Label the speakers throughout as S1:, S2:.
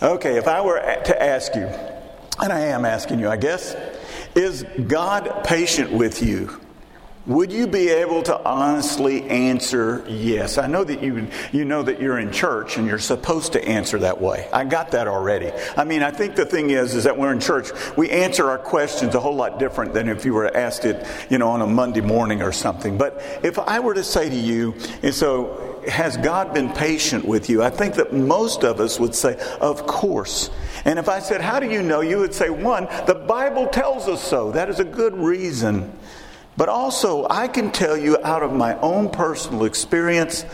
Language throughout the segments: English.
S1: Okay, if I were to ask you, and I am asking you, I guess, is God patient with you? Would you be able to honestly answer yes? I know that you, you know that you're in church and you're supposed to answer that way. I got that already. I mean, I think the thing is, is that we're in church, we answer our questions a whole lot different than if you were asked it, you know, on a Monday morning or something. But if I were to say to you, and so has God been patient with you? I think that most of us would say, of course. And if I said, how do you know? You would say, one, the Bible tells us so. That is a good reason. But also, I can tell you out of my own personal experience,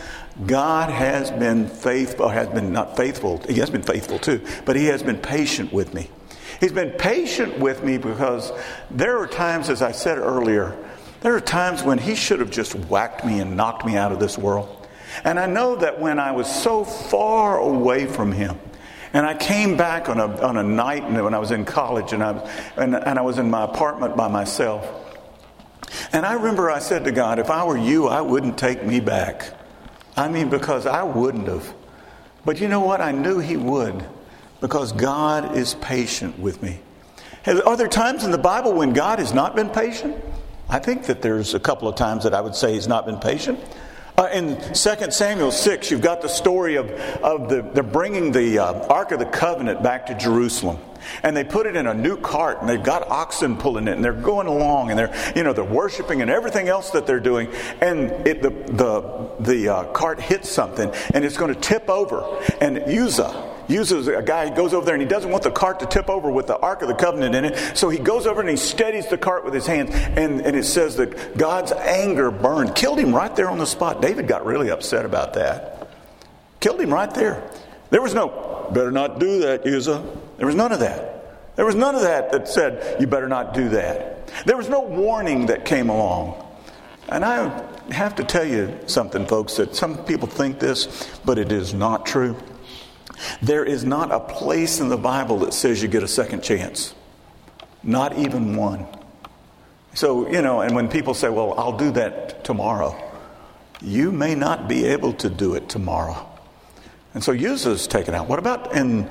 S1: God has been faithful, has been not faithful, He has been faithful too, but He has been patient with me. He's been patient with me because there are times, as I said earlier, there are times when He should have just whacked me and knocked me out of this world. And I know that when I was so far away from Him, and I came back on a, on a night when I was in college and I, and, and I was in my apartment by myself. And I remember I said to God, if I were you, I wouldn't take me back. I mean, because I wouldn't have. But you know what? I knew He would because God is patient with me. Are there times in the Bible when God has not been patient? I think that there's a couple of times that I would say He's not been patient. Uh, in 2 Samuel 6, you've got the story of, of the, they're bringing the uh, Ark of the Covenant back to Jerusalem. And they put it in a new cart and they've got oxen pulling it and they're going along and they're, you know, they're worshiping and everything else that they're doing. And it, the, the, the uh, cart hits something and it's going to tip over. And Uzzah, uses a guy goes over there and he doesn't want the cart to tip over with the Ark of the Covenant in it. So he goes over and he steadies the cart with his hands. And, and it says that God's anger burned, killed him right there on the spot. David got really upset about that. Killed him right there. There was no, better not do that, Uzzah. There was none of that. There was none of that that said, you better not do that. There was no warning that came along. And I have to tell you something, folks, that some people think this, but it is not true. There is not a place in the Bible that says you get a second chance, not even one. So, you know, and when people say, well, I'll do that tomorrow, you may not be able to do it tomorrow. And so Uzzah's taken out. What about in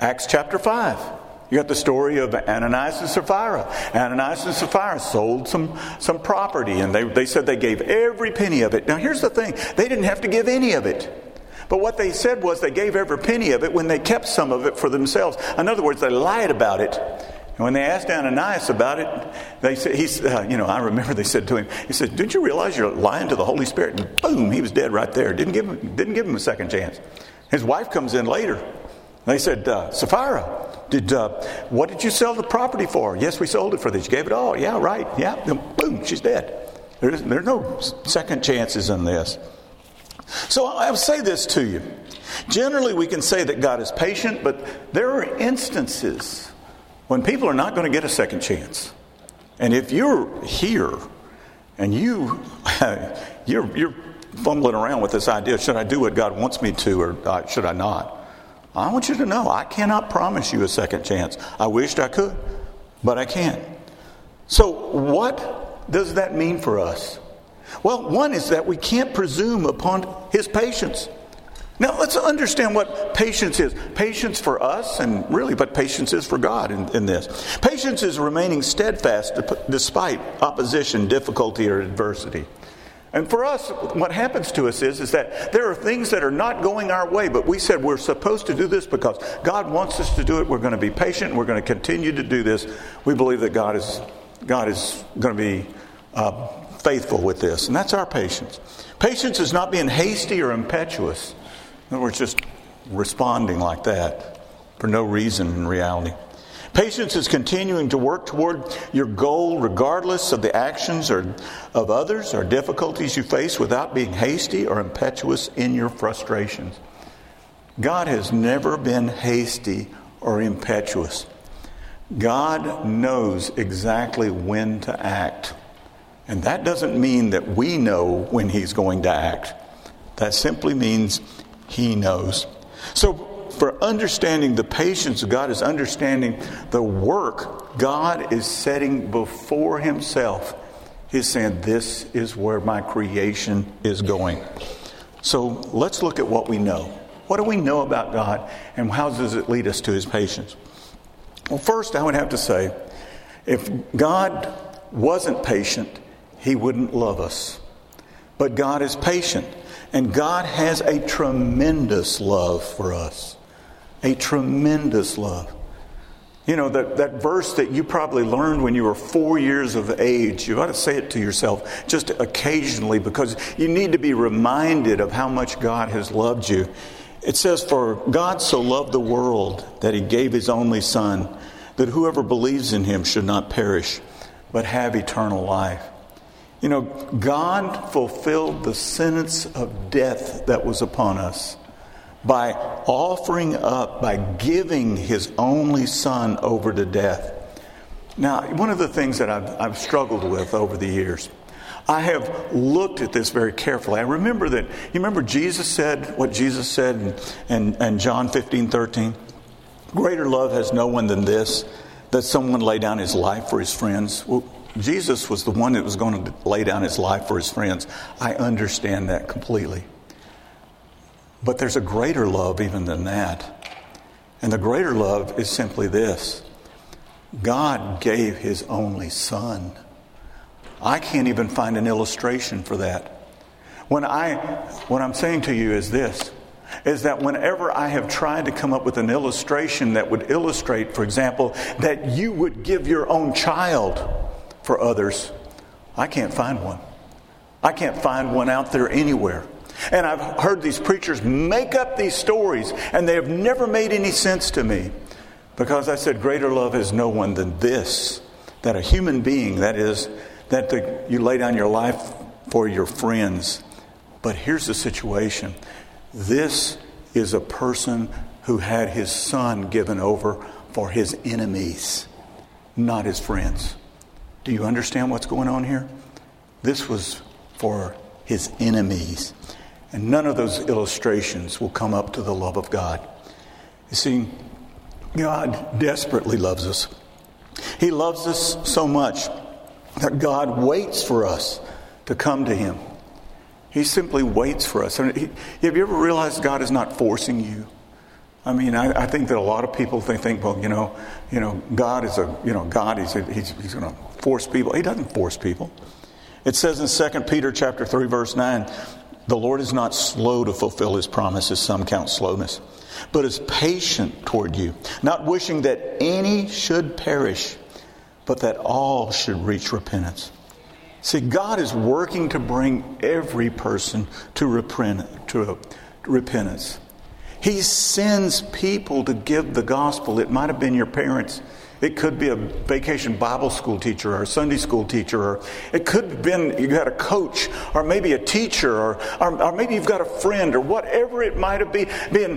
S1: Acts chapter 5? You got the story of Ananias and Sapphira. Ananias and Sapphira sold some, some property, and they, they said they gave every penny of it. Now, here's the thing they didn't have to give any of it. But what they said was they gave every penny of it when they kept some of it for themselves. In other words, they lied about it. And when they asked Ananias about it, they said, he's, uh, you know, I remember they said to him, he said, Didn't you realize you're lying to the Holy Spirit? And boom, he was dead right there. Didn't give him, didn't give him a second chance. His wife comes in later. They said, uh, Sapphira, did, uh, what did you sell the property for? Yes, we sold it for this. You gave it all. Yeah, right. Yeah. boom, she's dead. There's, there are no second chances in this. So I'll say this to you. Generally, we can say that God is patient, but there are instances when people are not going to get a second chance. And if you're here and you, you're, you're fumbling around with this idea should I do what God wants me to or should I not? I want you to know I cannot promise you a second chance. I wished I could, but I can't. So, what does that mean for us? Well, one is that we can't presume upon His patience. Now, let's understand what patience is. Patience for us, and really, but patience is for God in, in this. Patience is remaining steadfast despite opposition, difficulty, or adversity. And for us, what happens to us is, is that there are things that are not going our way, but we said we're supposed to do this because God wants us to do it. We're going to be patient. We're going to continue to do this. We believe that God is, God is going to be uh, faithful with this. And that's our patience. Patience is not being hasty or impetuous. In other words, just responding like that for no reason in reality. Patience is continuing to work toward your goal regardless of the actions or of others or difficulties you face without being hasty or impetuous in your frustrations. God has never been hasty or impetuous. God knows exactly when to act. And that doesn't mean that we know when He's going to act. That simply means He knows. So for understanding the patience of God is understanding the work God is setting before Himself. He's saying, This is where my creation is going. So let's look at what we know. What do we know about God, and how does it lead us to his patience? Well, first, I would have to say if God wasn't patient, he wouldn't love us. But God is patient, and God has a tremendous love for us. A tremendous love. You know, that, that verse that you probably learned when you were four years of age, you ought to say it to yourself just occasionally because you need to be reminded of how much God has loved you. It says, For God so loved the world that he gave his only Son, that whoever believes in him should not perish, but have eternal life. You know, God fulfilled the sentence of death that was upon us by offering up, by giving his only son over to death. Now, one of the things that I've, I've, struggled with over the years, I have looked at this very carefully. I remember that, you remember Jesus said what Jesus said in, in, in John 15 13? Greater love has no one than this, that someone lay down his life for his friends. Well, Jesus was the one that was going to lay down his life for his friends. I understand that completely. But there's a greater love even than that. And the greater love is simply this God gave his only son. I can't even find an illustration for that. When I what I'm saying to you is this is that whenever I have tried to come up with an illustration that would illustrate, for example, that you would give your own child for others, I can't find one. I can't find one out there anywhere. And I've heard these preachers make up these stories, and they have never made any sense to me. Because I said, greater love is no one than this that a human being, that is, that the, you lay down your life for your friends. But here's the situation this is a person who had his son given over for his enemies, not his friends. Do you understand what's going on here? This was for his enemies. And none of those illustrations will come up to the love of God. You see, God desperately loves us. He loves us so much that God waits for us to come to Him. He simply waits for us. have you ever realized God is not forcing you? I mean, I, I, think that a lot of people think, think, well, you know, you know, God is a, you know, God is he's, he's going to force people. He doesn't force people. It says in 2 Peter chapter 3 verse 9, the Lord is not slow to fulfill his promises, some count slowness, but is patient toward you, not wishing that any should perish, but that all should reach repentance. See, God is working to bring every person to, repent, to repentance. He sends people to give the gospel. It might have been your parents. It could be a vacation Bible school teacher or a Sunday school teacher, or it could have been you had a coach, or maybe a teacher, or, or, or, maybe you've got a friend, or whatever it might have been.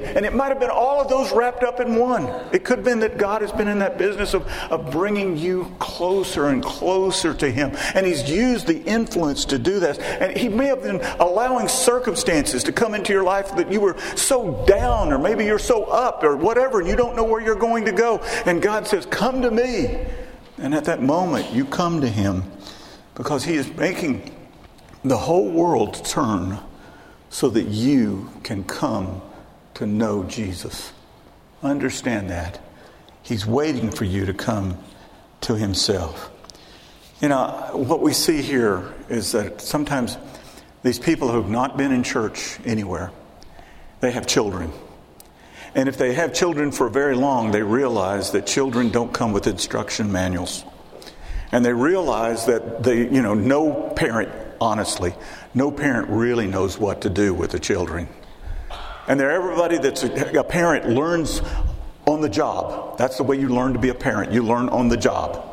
S1: And it might have been all of those wrapped up in one. It could have been that God has been in that business of, of bringing you closer and closer to Him. And He's used the influence to do this. And He may have been allowing circumstances to come into your life that you were so down, or maybe you're so up, or whatever, and you don't know where you're going to go. And God says, Come Come to me. And at that moment, you come to him because he is making the whole world turn so that you can come to know Jesus. Understand that. He's waiting for you to come to himself. You know, what we see here is that sometimes these people who have not been in church anywhere, they have children. And if they have children for very long, they realize that children don't come with instruction manuals. And they realize that they, you know, no parent, honestly, no parent really knows what to do with the children. And they're everybody that's a, a parent learns on the job. That's the way you learn to be a parent. You learn on the job.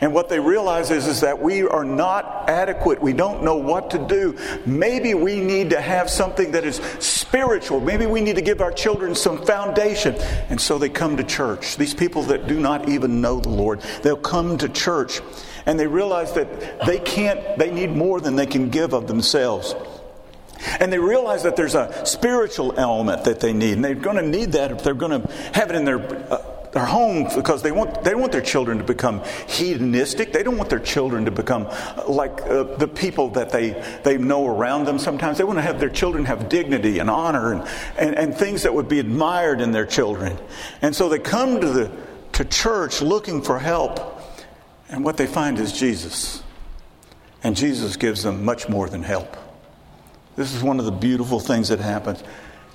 S1: And what they realize is, is that we are not adequate. We don't know what to do. Maybe we need to have something that is spiritual. Maybe we need to give our children some foundation. And so they come to church. These people that do not even know the Lord, they'll come to church and they realize that they can't, they need more than they can give of themselves. And they realize that there's a spiritual element that they need. And they're going to need that if they're going to have it in their. Uh, their homes because they want, they want their children to become hedonistic. They don't want their children to become like uh, the people that they, they know around them sometimes. They want to have their children have dignity and honor and, and, and things that would be admired in their children. And so they come to, the, to church looking for help, and what they find is Jesus. And Jesus gives them much more than help. This is one of the beautiful things that happens.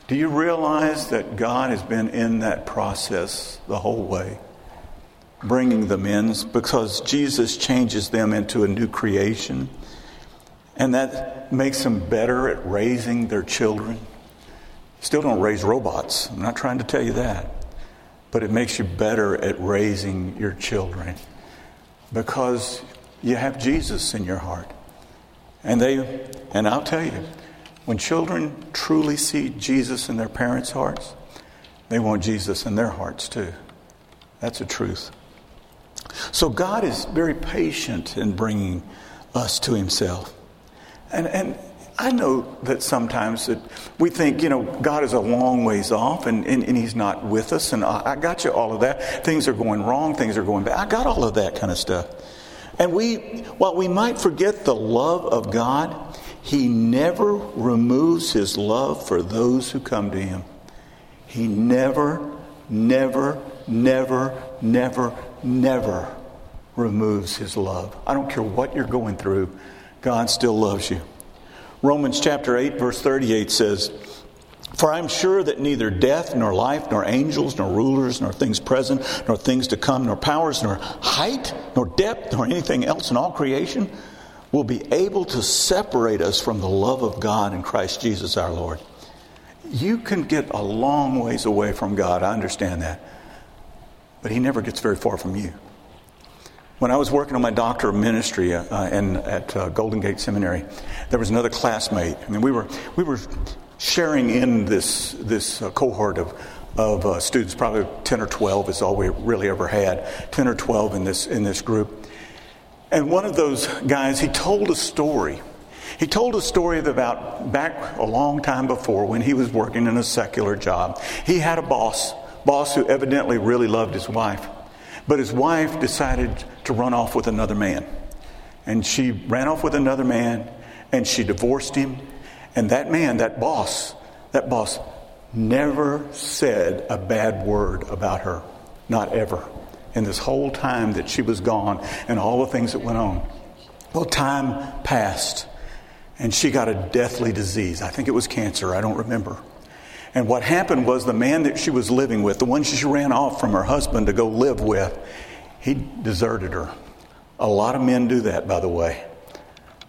S1: Do you realize that God has been in that process the whole way, bringing them in because Jesus changes them into a new creation? And that makes them better at raising their children. Still don't raise robots. I'm not trying to tell you that. But it makes you better at raising your children because you have Jesus in your heart. And they and I'll tell you, when children truly see Jesus in their parents' hearts, they want Jesus in their hearts too. That's a truth. So God is very patient in bringing us to Himself. And, and I know that sometimes that we think, you know, God is a long ways off and, and, and He's not with us. And I, I got you all of that. Things are going wrong, things are going bad. I got all of that kind of stuff. And we, while we might forget the love of God, he never removes his love for those who come to him. He never, never, never, never, never removes his love. I don't care what you're going through, God still loves you. Romans chapter 8, verse 38 says, For I am sure that neither death, nor life, nor angels, nor rulers, nor things present, nor things to come, nor powers, nor height, nor depth, nor anything else in all creation will be able to separate us from the love of God in Christ Jesus our Lord. You can get a long ways away from God, I understand that. But He never gets very far from you. When I was working on my doctor of ministry uh, in, at uh, Golden Gate Seminary, there was another classmate. I mean, we were, we were sharing in this, this uh, cohort of, of uh, students, probably 10 or 12 is all we really ever had, 10 or 12 in this, in this group. And one of those guys, he told a story. He told a story about back a long time before when he was working in a secular job. He had a boss, boss who evidently really loved his wife. But his wife decided to run off with another man. And she ran off with another man and she divorced him. And that man, that boss, that boss never said a bad word about her. Not ever in this whole time that she was gone and all the things that went on. Well, time passed and she got a deathly disease. I think it was cancer, I don't remember. And what happened was the man that she was living with, the one she ran off from her husband to go live with, he deserted her. A lot of men do that, by the way.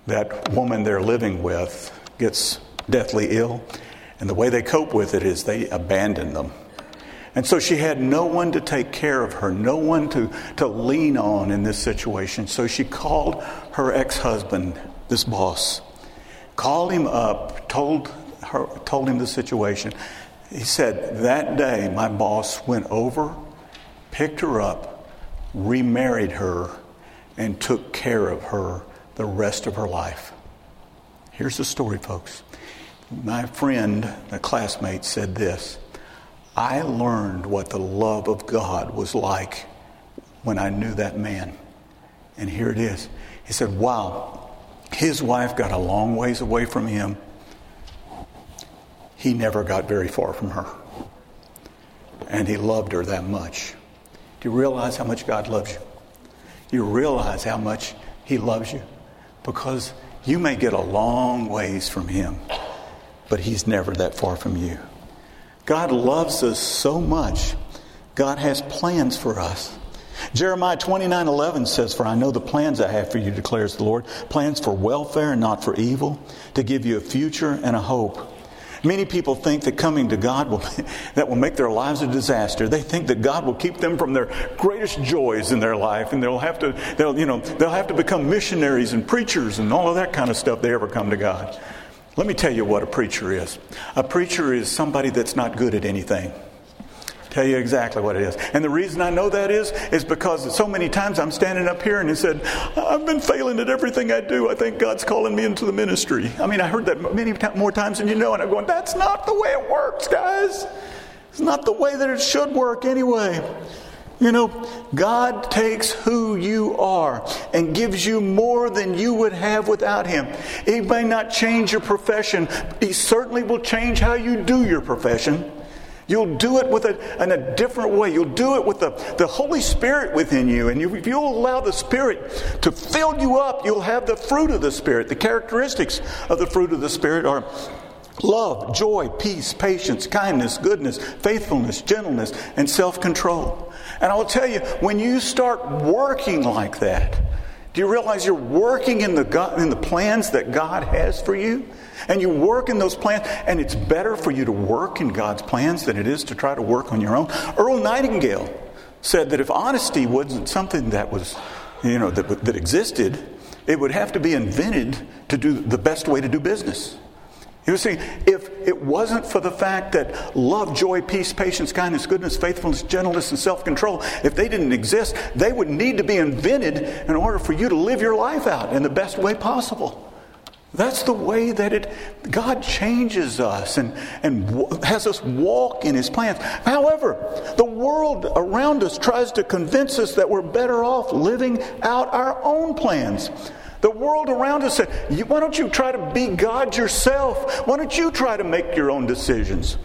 S1: That woman they're living with gets deathly ill, and the way they cope with it is they abandon them. And so she had no one to take care of her, no one to, to lean on in this situation. So she called her ex husband, this boss, called him up, told, her, told him the situation. He said, That day, my boss went over, picked her up, remarried her, and took care of her the rest of her life. Here's the story, folks. My friend, a classmate, said this I learned what the love of God was like when I knew that man. And here it is. He said, Wow, his wife got a long ways away from him. He never got very far from her. And he loved her that much. Do you realize how much God loves you? You realize how much he loves you? Because you may get a long ways from him, but he's never that far from you. God loves us so much. God has plans for us. Jeremiah 29 11 says, For I know the plans I have for you, declares the Lord plans for welfare and not for evil, to give you a future and a hope. Many people think that coming to God will, that will make their lives a disaster. They think that God will keep them from their greatest joys in their life, and they'll have to, they'll, you know, they'll have to become missionaries and preachers and all of that kind of stuff. They ever come to God. Let me tell you what a preacher is. A preacher is somebody that's not good at anything. Tell you exactly what it is. And the reason I know that is, is because so many times I'm standing up here and he said, I've been failing at everything I do. I think God's calling me into the ministry. I mean, I heard that many more times than you know, and I'm going, that's not the way it works, guys. It's not the way that it should work anyway. You know, God takes who you are and gives you more than you would have without Him. He may not change your profession, He certainly will change how you do your profession. You'll do it with a, in a different way. You'll do it with the, the Holy Spirit within you. And you, if you'll allow the Spirit to fill you up, you'll have the fruit of the Spirit. The characteristics of the fruit of the Spirit are love, joy, peace, patience, kindness, goodness, faithfulness, gentleness, and self control. And I'll tell you, when you start working like that, do you realize you're working in the, God, in the plans that God has for you? And you work in those plans, and it's better for you to work in God's plans than it is to try to work on your own. Earl Nightingale said that if honesty wasn't something that was, you know, that, that existed, it would have to be invented to do the best way to do business. He see, if it wasn't for the fact that love, joy, peace, patience, kindness, goodness, faithfulness, gentleness, and self control, if they didn't exist, they would need to be invented in order for you to live your life out in the best way possible. That's the way that it, God changes us and, and has us walk in His plans. However, the world around us tries to convince us that we're better off living out our own plans. The world around us said, Why don't you try to be God yourself? Why don't you try to make your own decisions?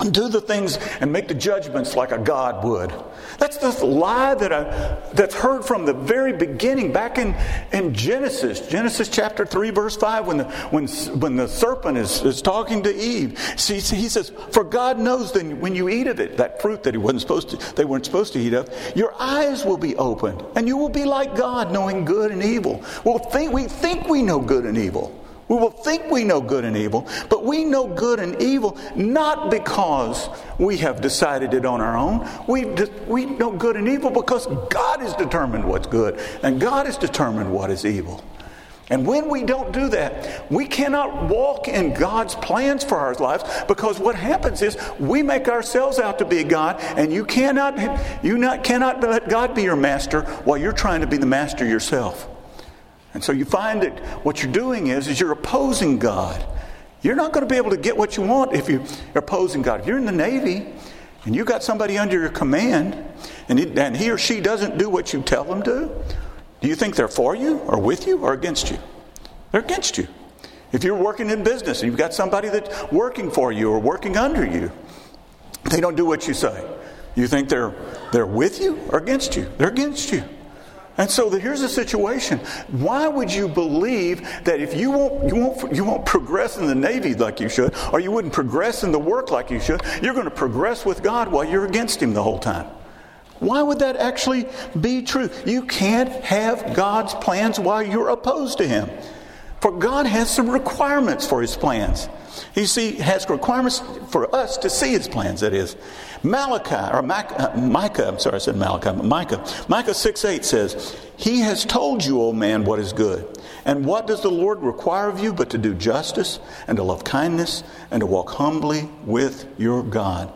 S1: And do the things and make the judgments like a God would. That's the lie that I, that's heard from the very beginning, back in, in Genesis, Genesis chapter 3, verse 5, when the, when, when the serpent is, is talking to Eve. See, he says, For God knows that when you eat of it, that fruit that he wasn't supposed to, they weren't supposed to eat of, your eyes will be opened, and you will be like God, knowing good and evil. Well, think, we think we know good and evil. We will think we know good and evil, but we know good and evil not because we have decided it on our own. We, we know good and evil because God has determined what's good and God has determined what is evil. And when we don't do that, we cannot walk in God's plans for our lives because what happens is we make ourselves out to be God, and you cannot, you not, cannot let God be your master while you're trying to be the master yourself. And so you find that what you're doing is, is you're opposing God. You're not going to be able to get what you want if you're opposing God. If you're in the Navy and you've got somebody under your command and he, and he or she doesn't do what you tell them to, do you think they're for you or with you or against you? They're against you. If you're working in business and you've got somebody that's working for you or working under you, they don't do what you say. You think they're, they're with you or against you? They're against you. And so the, here's the situation. Why would you believe that if you won't, you, won't, you won't progress in the Navy like you should, or you wouldn't progress in the work like you should, you're going to progress with God while you're against Him the whole time? Why would that actually be true? You can't have God's plans while you're opposed to Him. For God has some requirements for His plans. He see, has requirements for us to see His plans, that is. Malachi, or uh, Micah, I'm sorry, I said Malachi, Micah. Micah 6 8 says, He has told you, O man, what is good. And what does the Lord require of you but to do justice and to love kindness and to walk humbly with your God?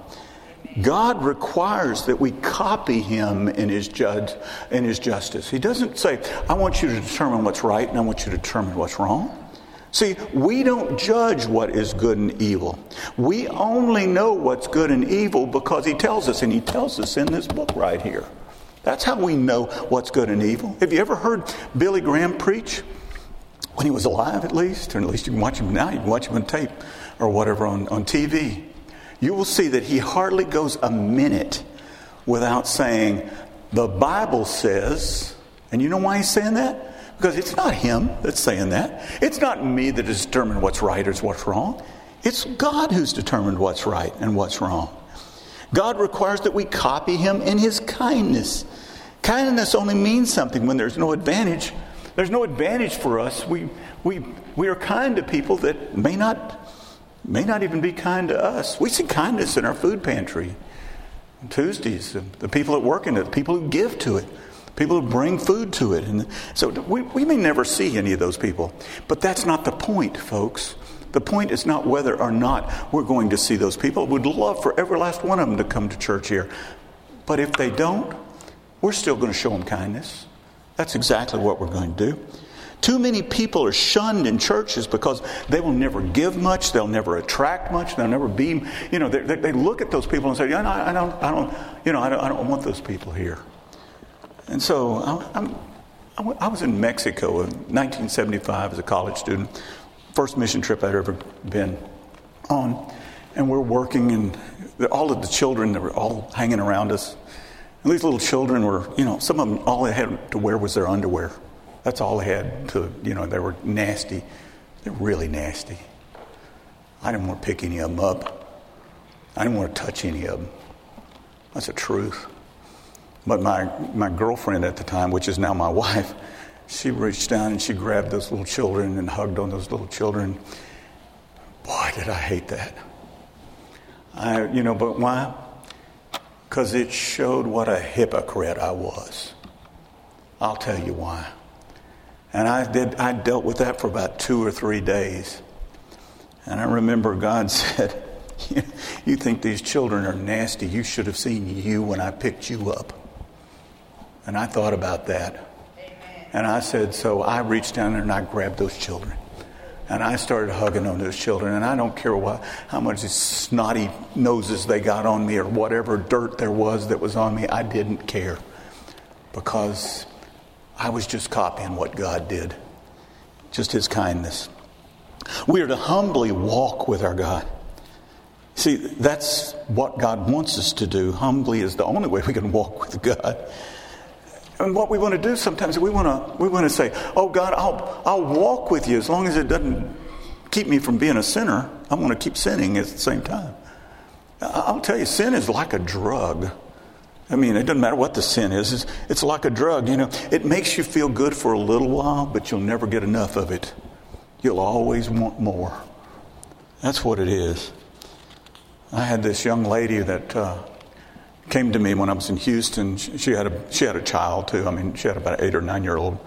S1: God requires that we copy him in his judge in his justice. He doesn't say, I want you to determine what's right and I want you to determine what's wrong. See, we don't judge what is good and evil. We only know what's good and evil because He tells us, and He tells us in this book right here. That's how we know what's good and evil. Have you ever heard Billy Graham preach? When he was alive, at least, or at least you can watch him now, you can watch him on tape or whatever on, on TV. You will see that he hardly goes a minute without saying, The Bible says, and you know why he's saying that? Because it's not him that's saying that. It's not me that has determined what's right or what's wrong. It's God who's determined what's right and what's wrong. God requires that we copy him in his kindness. Kindness only means something when there's no advantage. There's no advantage for us. We, we, we are kind to people that may not, may not even be kind to us. We see kindness in our food pantry. Tuesdays, the people that work in it, the people who give to it. People who bring food to it. And so we, we may never see any of those people. But that's not the point, folks. The point is not whether or not we're going to see those people. We'd love for every last one of them to come to church here. But if they don't, we're still going to show them kindness. That's exactly what we're going to do. Too many people are shunned in churches because they will never give much, they'll never attract much, they'll never be, you know, they, they look at those people and say, yeah, I don't, I don't, you know, I don't, I don't want those people here. And so I'm, I was in Mexico in 1975 as a college student, first mission trip I'd ever been on, and we're working, and all of the children that were all hanging around us. And these little children were, you know, some of them all they had to wear was their underwear. That's all they had to, you know, they were nasty. They're really nasty. I didn't want to pick any of them up. I didn't want to touch any of them. That's the truth. But my, my girlfriend at the time, which is now my wife, she reached down and she grabbed those little children and hugged on those little children. Boy, did I hate that. I, you know, but why? Because it showed what a hypocrite I was. I'll tell you why. And I did I dealt with that for about two or three days. And I remember God said, You think these children are nasty. You should have seen you when I picked you up. And I thought about that. And I said, So I reached down there and I grabbed those children. And I started hugging on those children. And I don't care what, how much snotty noses they got on me or whatever dirt there was that was on me. I didn't care because I was just copying what God did, just His kindness. We are to humbly walk with our God. See, that's what God wants us to do. Humbly is the only way we can walk with God. And what we want to do sometimes, we want to, we want to say, Oh God, I'll, I'll walk with you as long as it doesn't keep me from being a sinner. I want to keep sinning at the same time. I'll tell you, sin is like a drug. I mean, it doesn't matter what the sin is. It's, it's like a drug, you know. It makes you feel good for a little while, but you'll never get enough of it. You'll always want more. That's what it is. I had this young lady that uh, came to me when I was in Houston. She had a she had a child too. I mean, she had about an eight or nine year old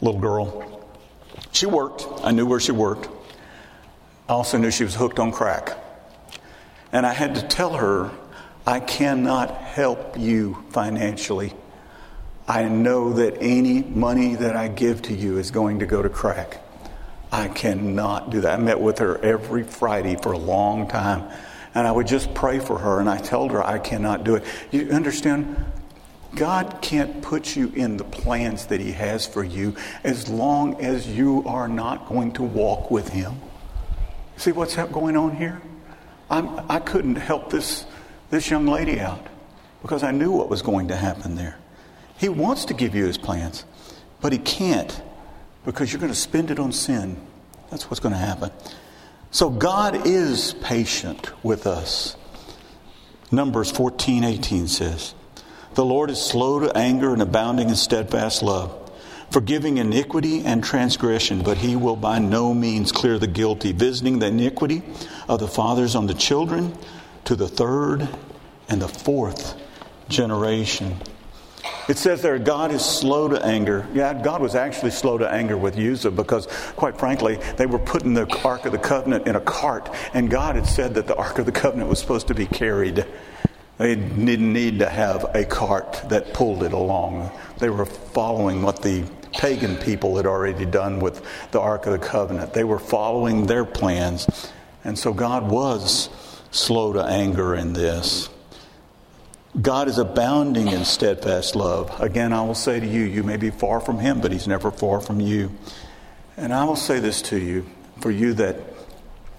S1: little girl. She worked. I knew where she worked. I also knew she was hooked on crack, and I had to tell her I cannot help you financially. I know that any money that I give to you is going to go to crack. I cannot do that. I met with her every Friday for a long time, and I would just pray for her, and I told her I cannot do it. You understand? God can't put you in the plans that He has for you as long as you are not going to walk with Him. See what's going on here? I'm, I could not help this this young lady out because I knew what was going to happen there. He wants to give you his plans, but he can't because you're going to spend it on sin. That's what's going to happen. So God is patient with us. Numbers 14, 18 says, The Lord is slow to anger and abounding in steadfast love, forgiving iniquity and transgression, but he will by no means clear the guilty, visiting the iniquity of the fathers on the children to the third and the fourth generation. It says there, God is slow to anger. Yeah, God was actually slow to anger with Uzzah because, quite frankly, they were putting the Ark of the Covenant in a cart, and God had said that the Ark of the Covenant was supposed to be carried. They didn't need to have a cart that pulled it along. They were following what the pagan people had already done with the Ark of the Covenant. They were following their plans. And so God was slow to anger in this. God is abounding in steadfast love. Again, I will say to you, you may be far from him, but he's never far from you. And I will say this to you, for you that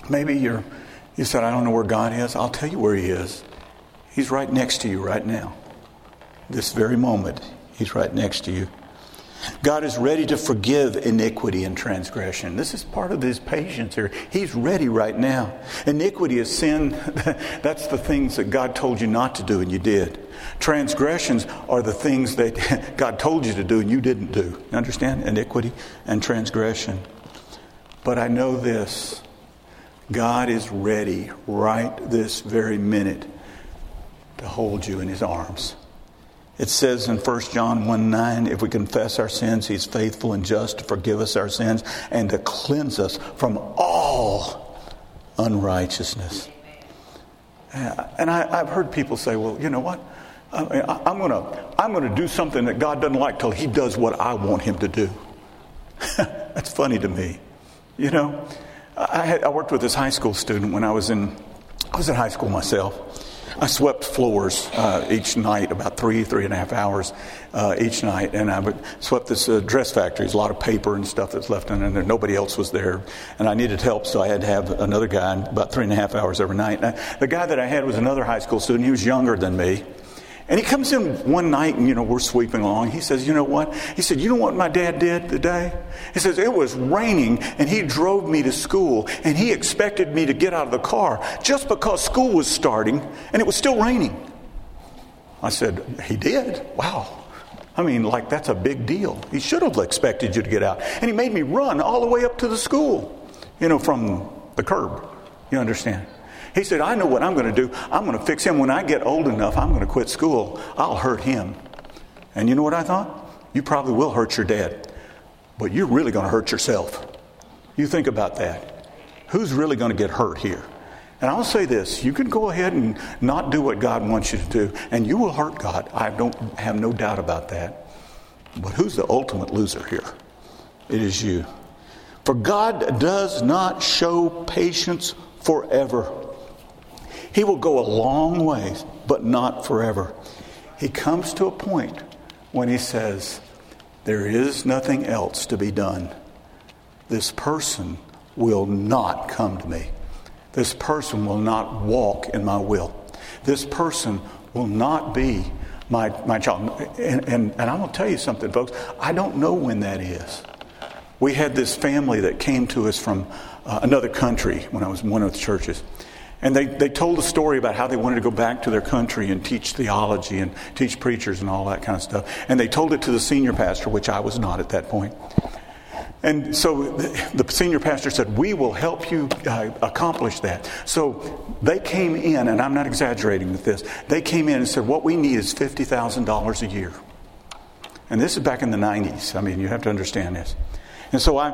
S1: maybe you're, you said, I don't know where God is. I'll tell you where he is. He's right next to you right now. This very moment, he's right next to you. God is ready to forgive iniquity and transgression. This is part of his patience here. He's ready right now. Iniquity is sin. That's the things that God told you not to do and you did. Transgressions are the things that God told you to do and you didn't do. You understand? Iniquity and transgression. But I know this God is ready right this very minute to hold you in his arms. It says in 1 John 1 9, if we confess our sins, he's faithful and just to forgive us our sins and to cleanse us from all unrighteousness. And I, have heard people say, well, you know what? I, am going to I'm going to do something that God doesn't like till he does what I want him to do. That's funny to me. You know, I, had, I worked with this high school student when I was in, I was in high school myself. I swept floors uh, each night, about three, three and a half hours uh, each night, and I would swept this uh, dress factory. There's a lot of paper and stuff that's left in there. Nobody else was there, and I needed help, so I had to have another guy about three and a half hours every night. the guy that I had was another high school student. He was younger than me. And he comes in one night and, you know, we're sweeping along. He says, You know what? He said, You know what my dad did today? He says, It was raining and he drove me to school and he expected me to get out of the car just because school was starting and it was still raining. I said, He did? Wow. I mean, like, that's a big deal. He should have expected you to get out. And he made me run all the way up to the school, you know, from the curb. You understand? He said, I know what I'm going to do. I'm going to fix him. When I get old enough, I'm going to quit school. I'll hurt him. And you know what I thought? You probably will hurt your dad, but you're really going to hurt yourself. You think about that. Who's really going to get hurt here? And I'll say this you can go ahead and not do what God wants you to do, and you will hurt God. I don't have no doubt about that. But who's the ultimate loser here? It is you. For God does not show patience forever. He will go a long way, but not forever. He comes to a point when he says, There is nothing else to be done. This person will not come to me. This person will not walk in my will. This person will not be my, my child. And, and, and I'm going to tell you something, folks. I don't know when that is. We had this family that came to us from uh, another country when I was in one of the churches. And they, they told a story about how they wanted to go back to their country and teach theology and teach preachers and all that kind of stuff. And they told it to the senior pastor, which I was not at that point. And so the, senior pastor said, We will help you uh, accomplish that. So they came in, and I'm not exaggerating with this, they came in and said, What we need is $50,000 a year. And this is back in the 90s. I mean, you have to understand this. And so I,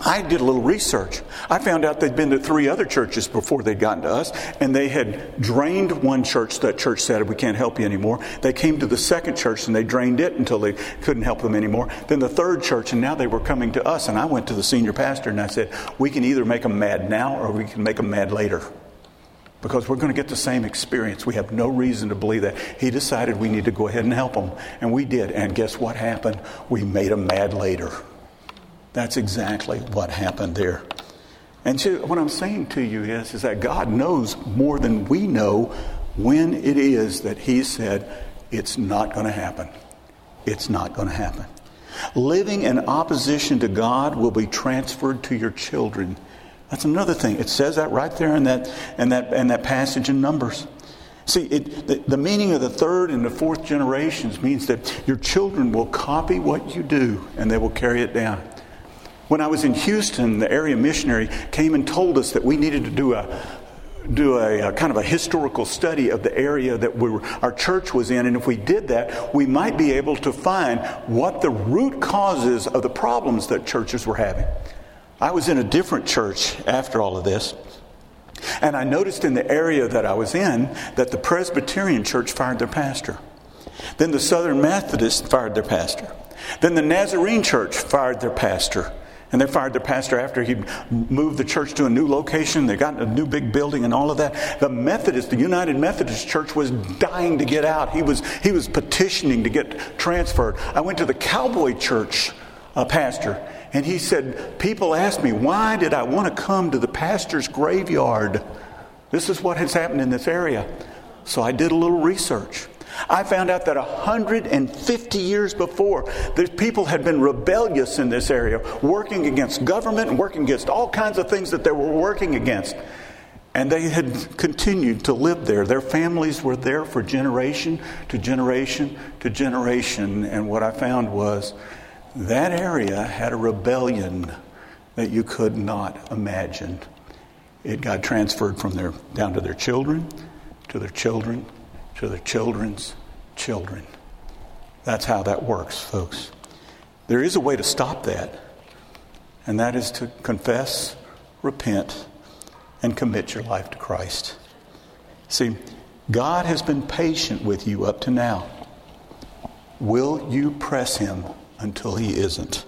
S1: I did a little research. I found out they'd been to three other churches before they'd gotten to us, and they had drained one church. That church said, We can't help you anymore. They came to the second church and they drained it until they couldn't help them anymore. Then the third church, and now they were coming to us. And I went to the senior pastor and I said, We can either make them mad now or we can make them mad later. Because we're going to get the same experience. We have no reason to believe that. He decided we need to go ahead and help them. And we did. And guess what happened? We made them mad later. That's exactly what happened there. And so what I'm saying to you is, is that God knows more than we know when it is that He said, it's not going to happen. It's not going to happen. Living in opposition to God will be transferred to your children. That's another thing. It says that right there in that, in that, in that passage in Numbers. See, it, the, the meaning of the third and the fourth generations means that your children will copy what you do and they will carry it down. When I was in Houston, the area missionary came and told us that we needed to do a do a, a, kind of a historical study of the area that we were, our church was in, and if we did that, we might be able to find what the root causes of the problems that churches were having. I was in a different church after all of this, and I noticed in the area that I was in that the Presbyterian church fired their pastor. Then the Southern Methodist fired their pastor. Then the Nazarene church fired their pastor. And they fired their pastor after he moved the church to a new location. They got a new big building and all of that. The Methodist, the United Methodist Church, was dying to get out. He was, he was petitioning to get transferred. I went to the Cowboy Church uh, pastor, and he said, People asked me, why did I want to come to the pastor's graveyard? This is what has happened in this area. So I did a little research. I found out that 150 years before, the people had been rebellious in this area, working against government working against all kinds of things that they were working against. And they had continued to live there. Their families were there for generation to generation to generation. And what I found was that area had a rebellion that you could not imagine. It got transferred from there down to their children, to their children, to their children's children. That's how that works, folks. There is a way to stop that, and that is to confess, repent, and commit your life to Christ. See, God has been patient with you up to now. Will you press Him until He isn't?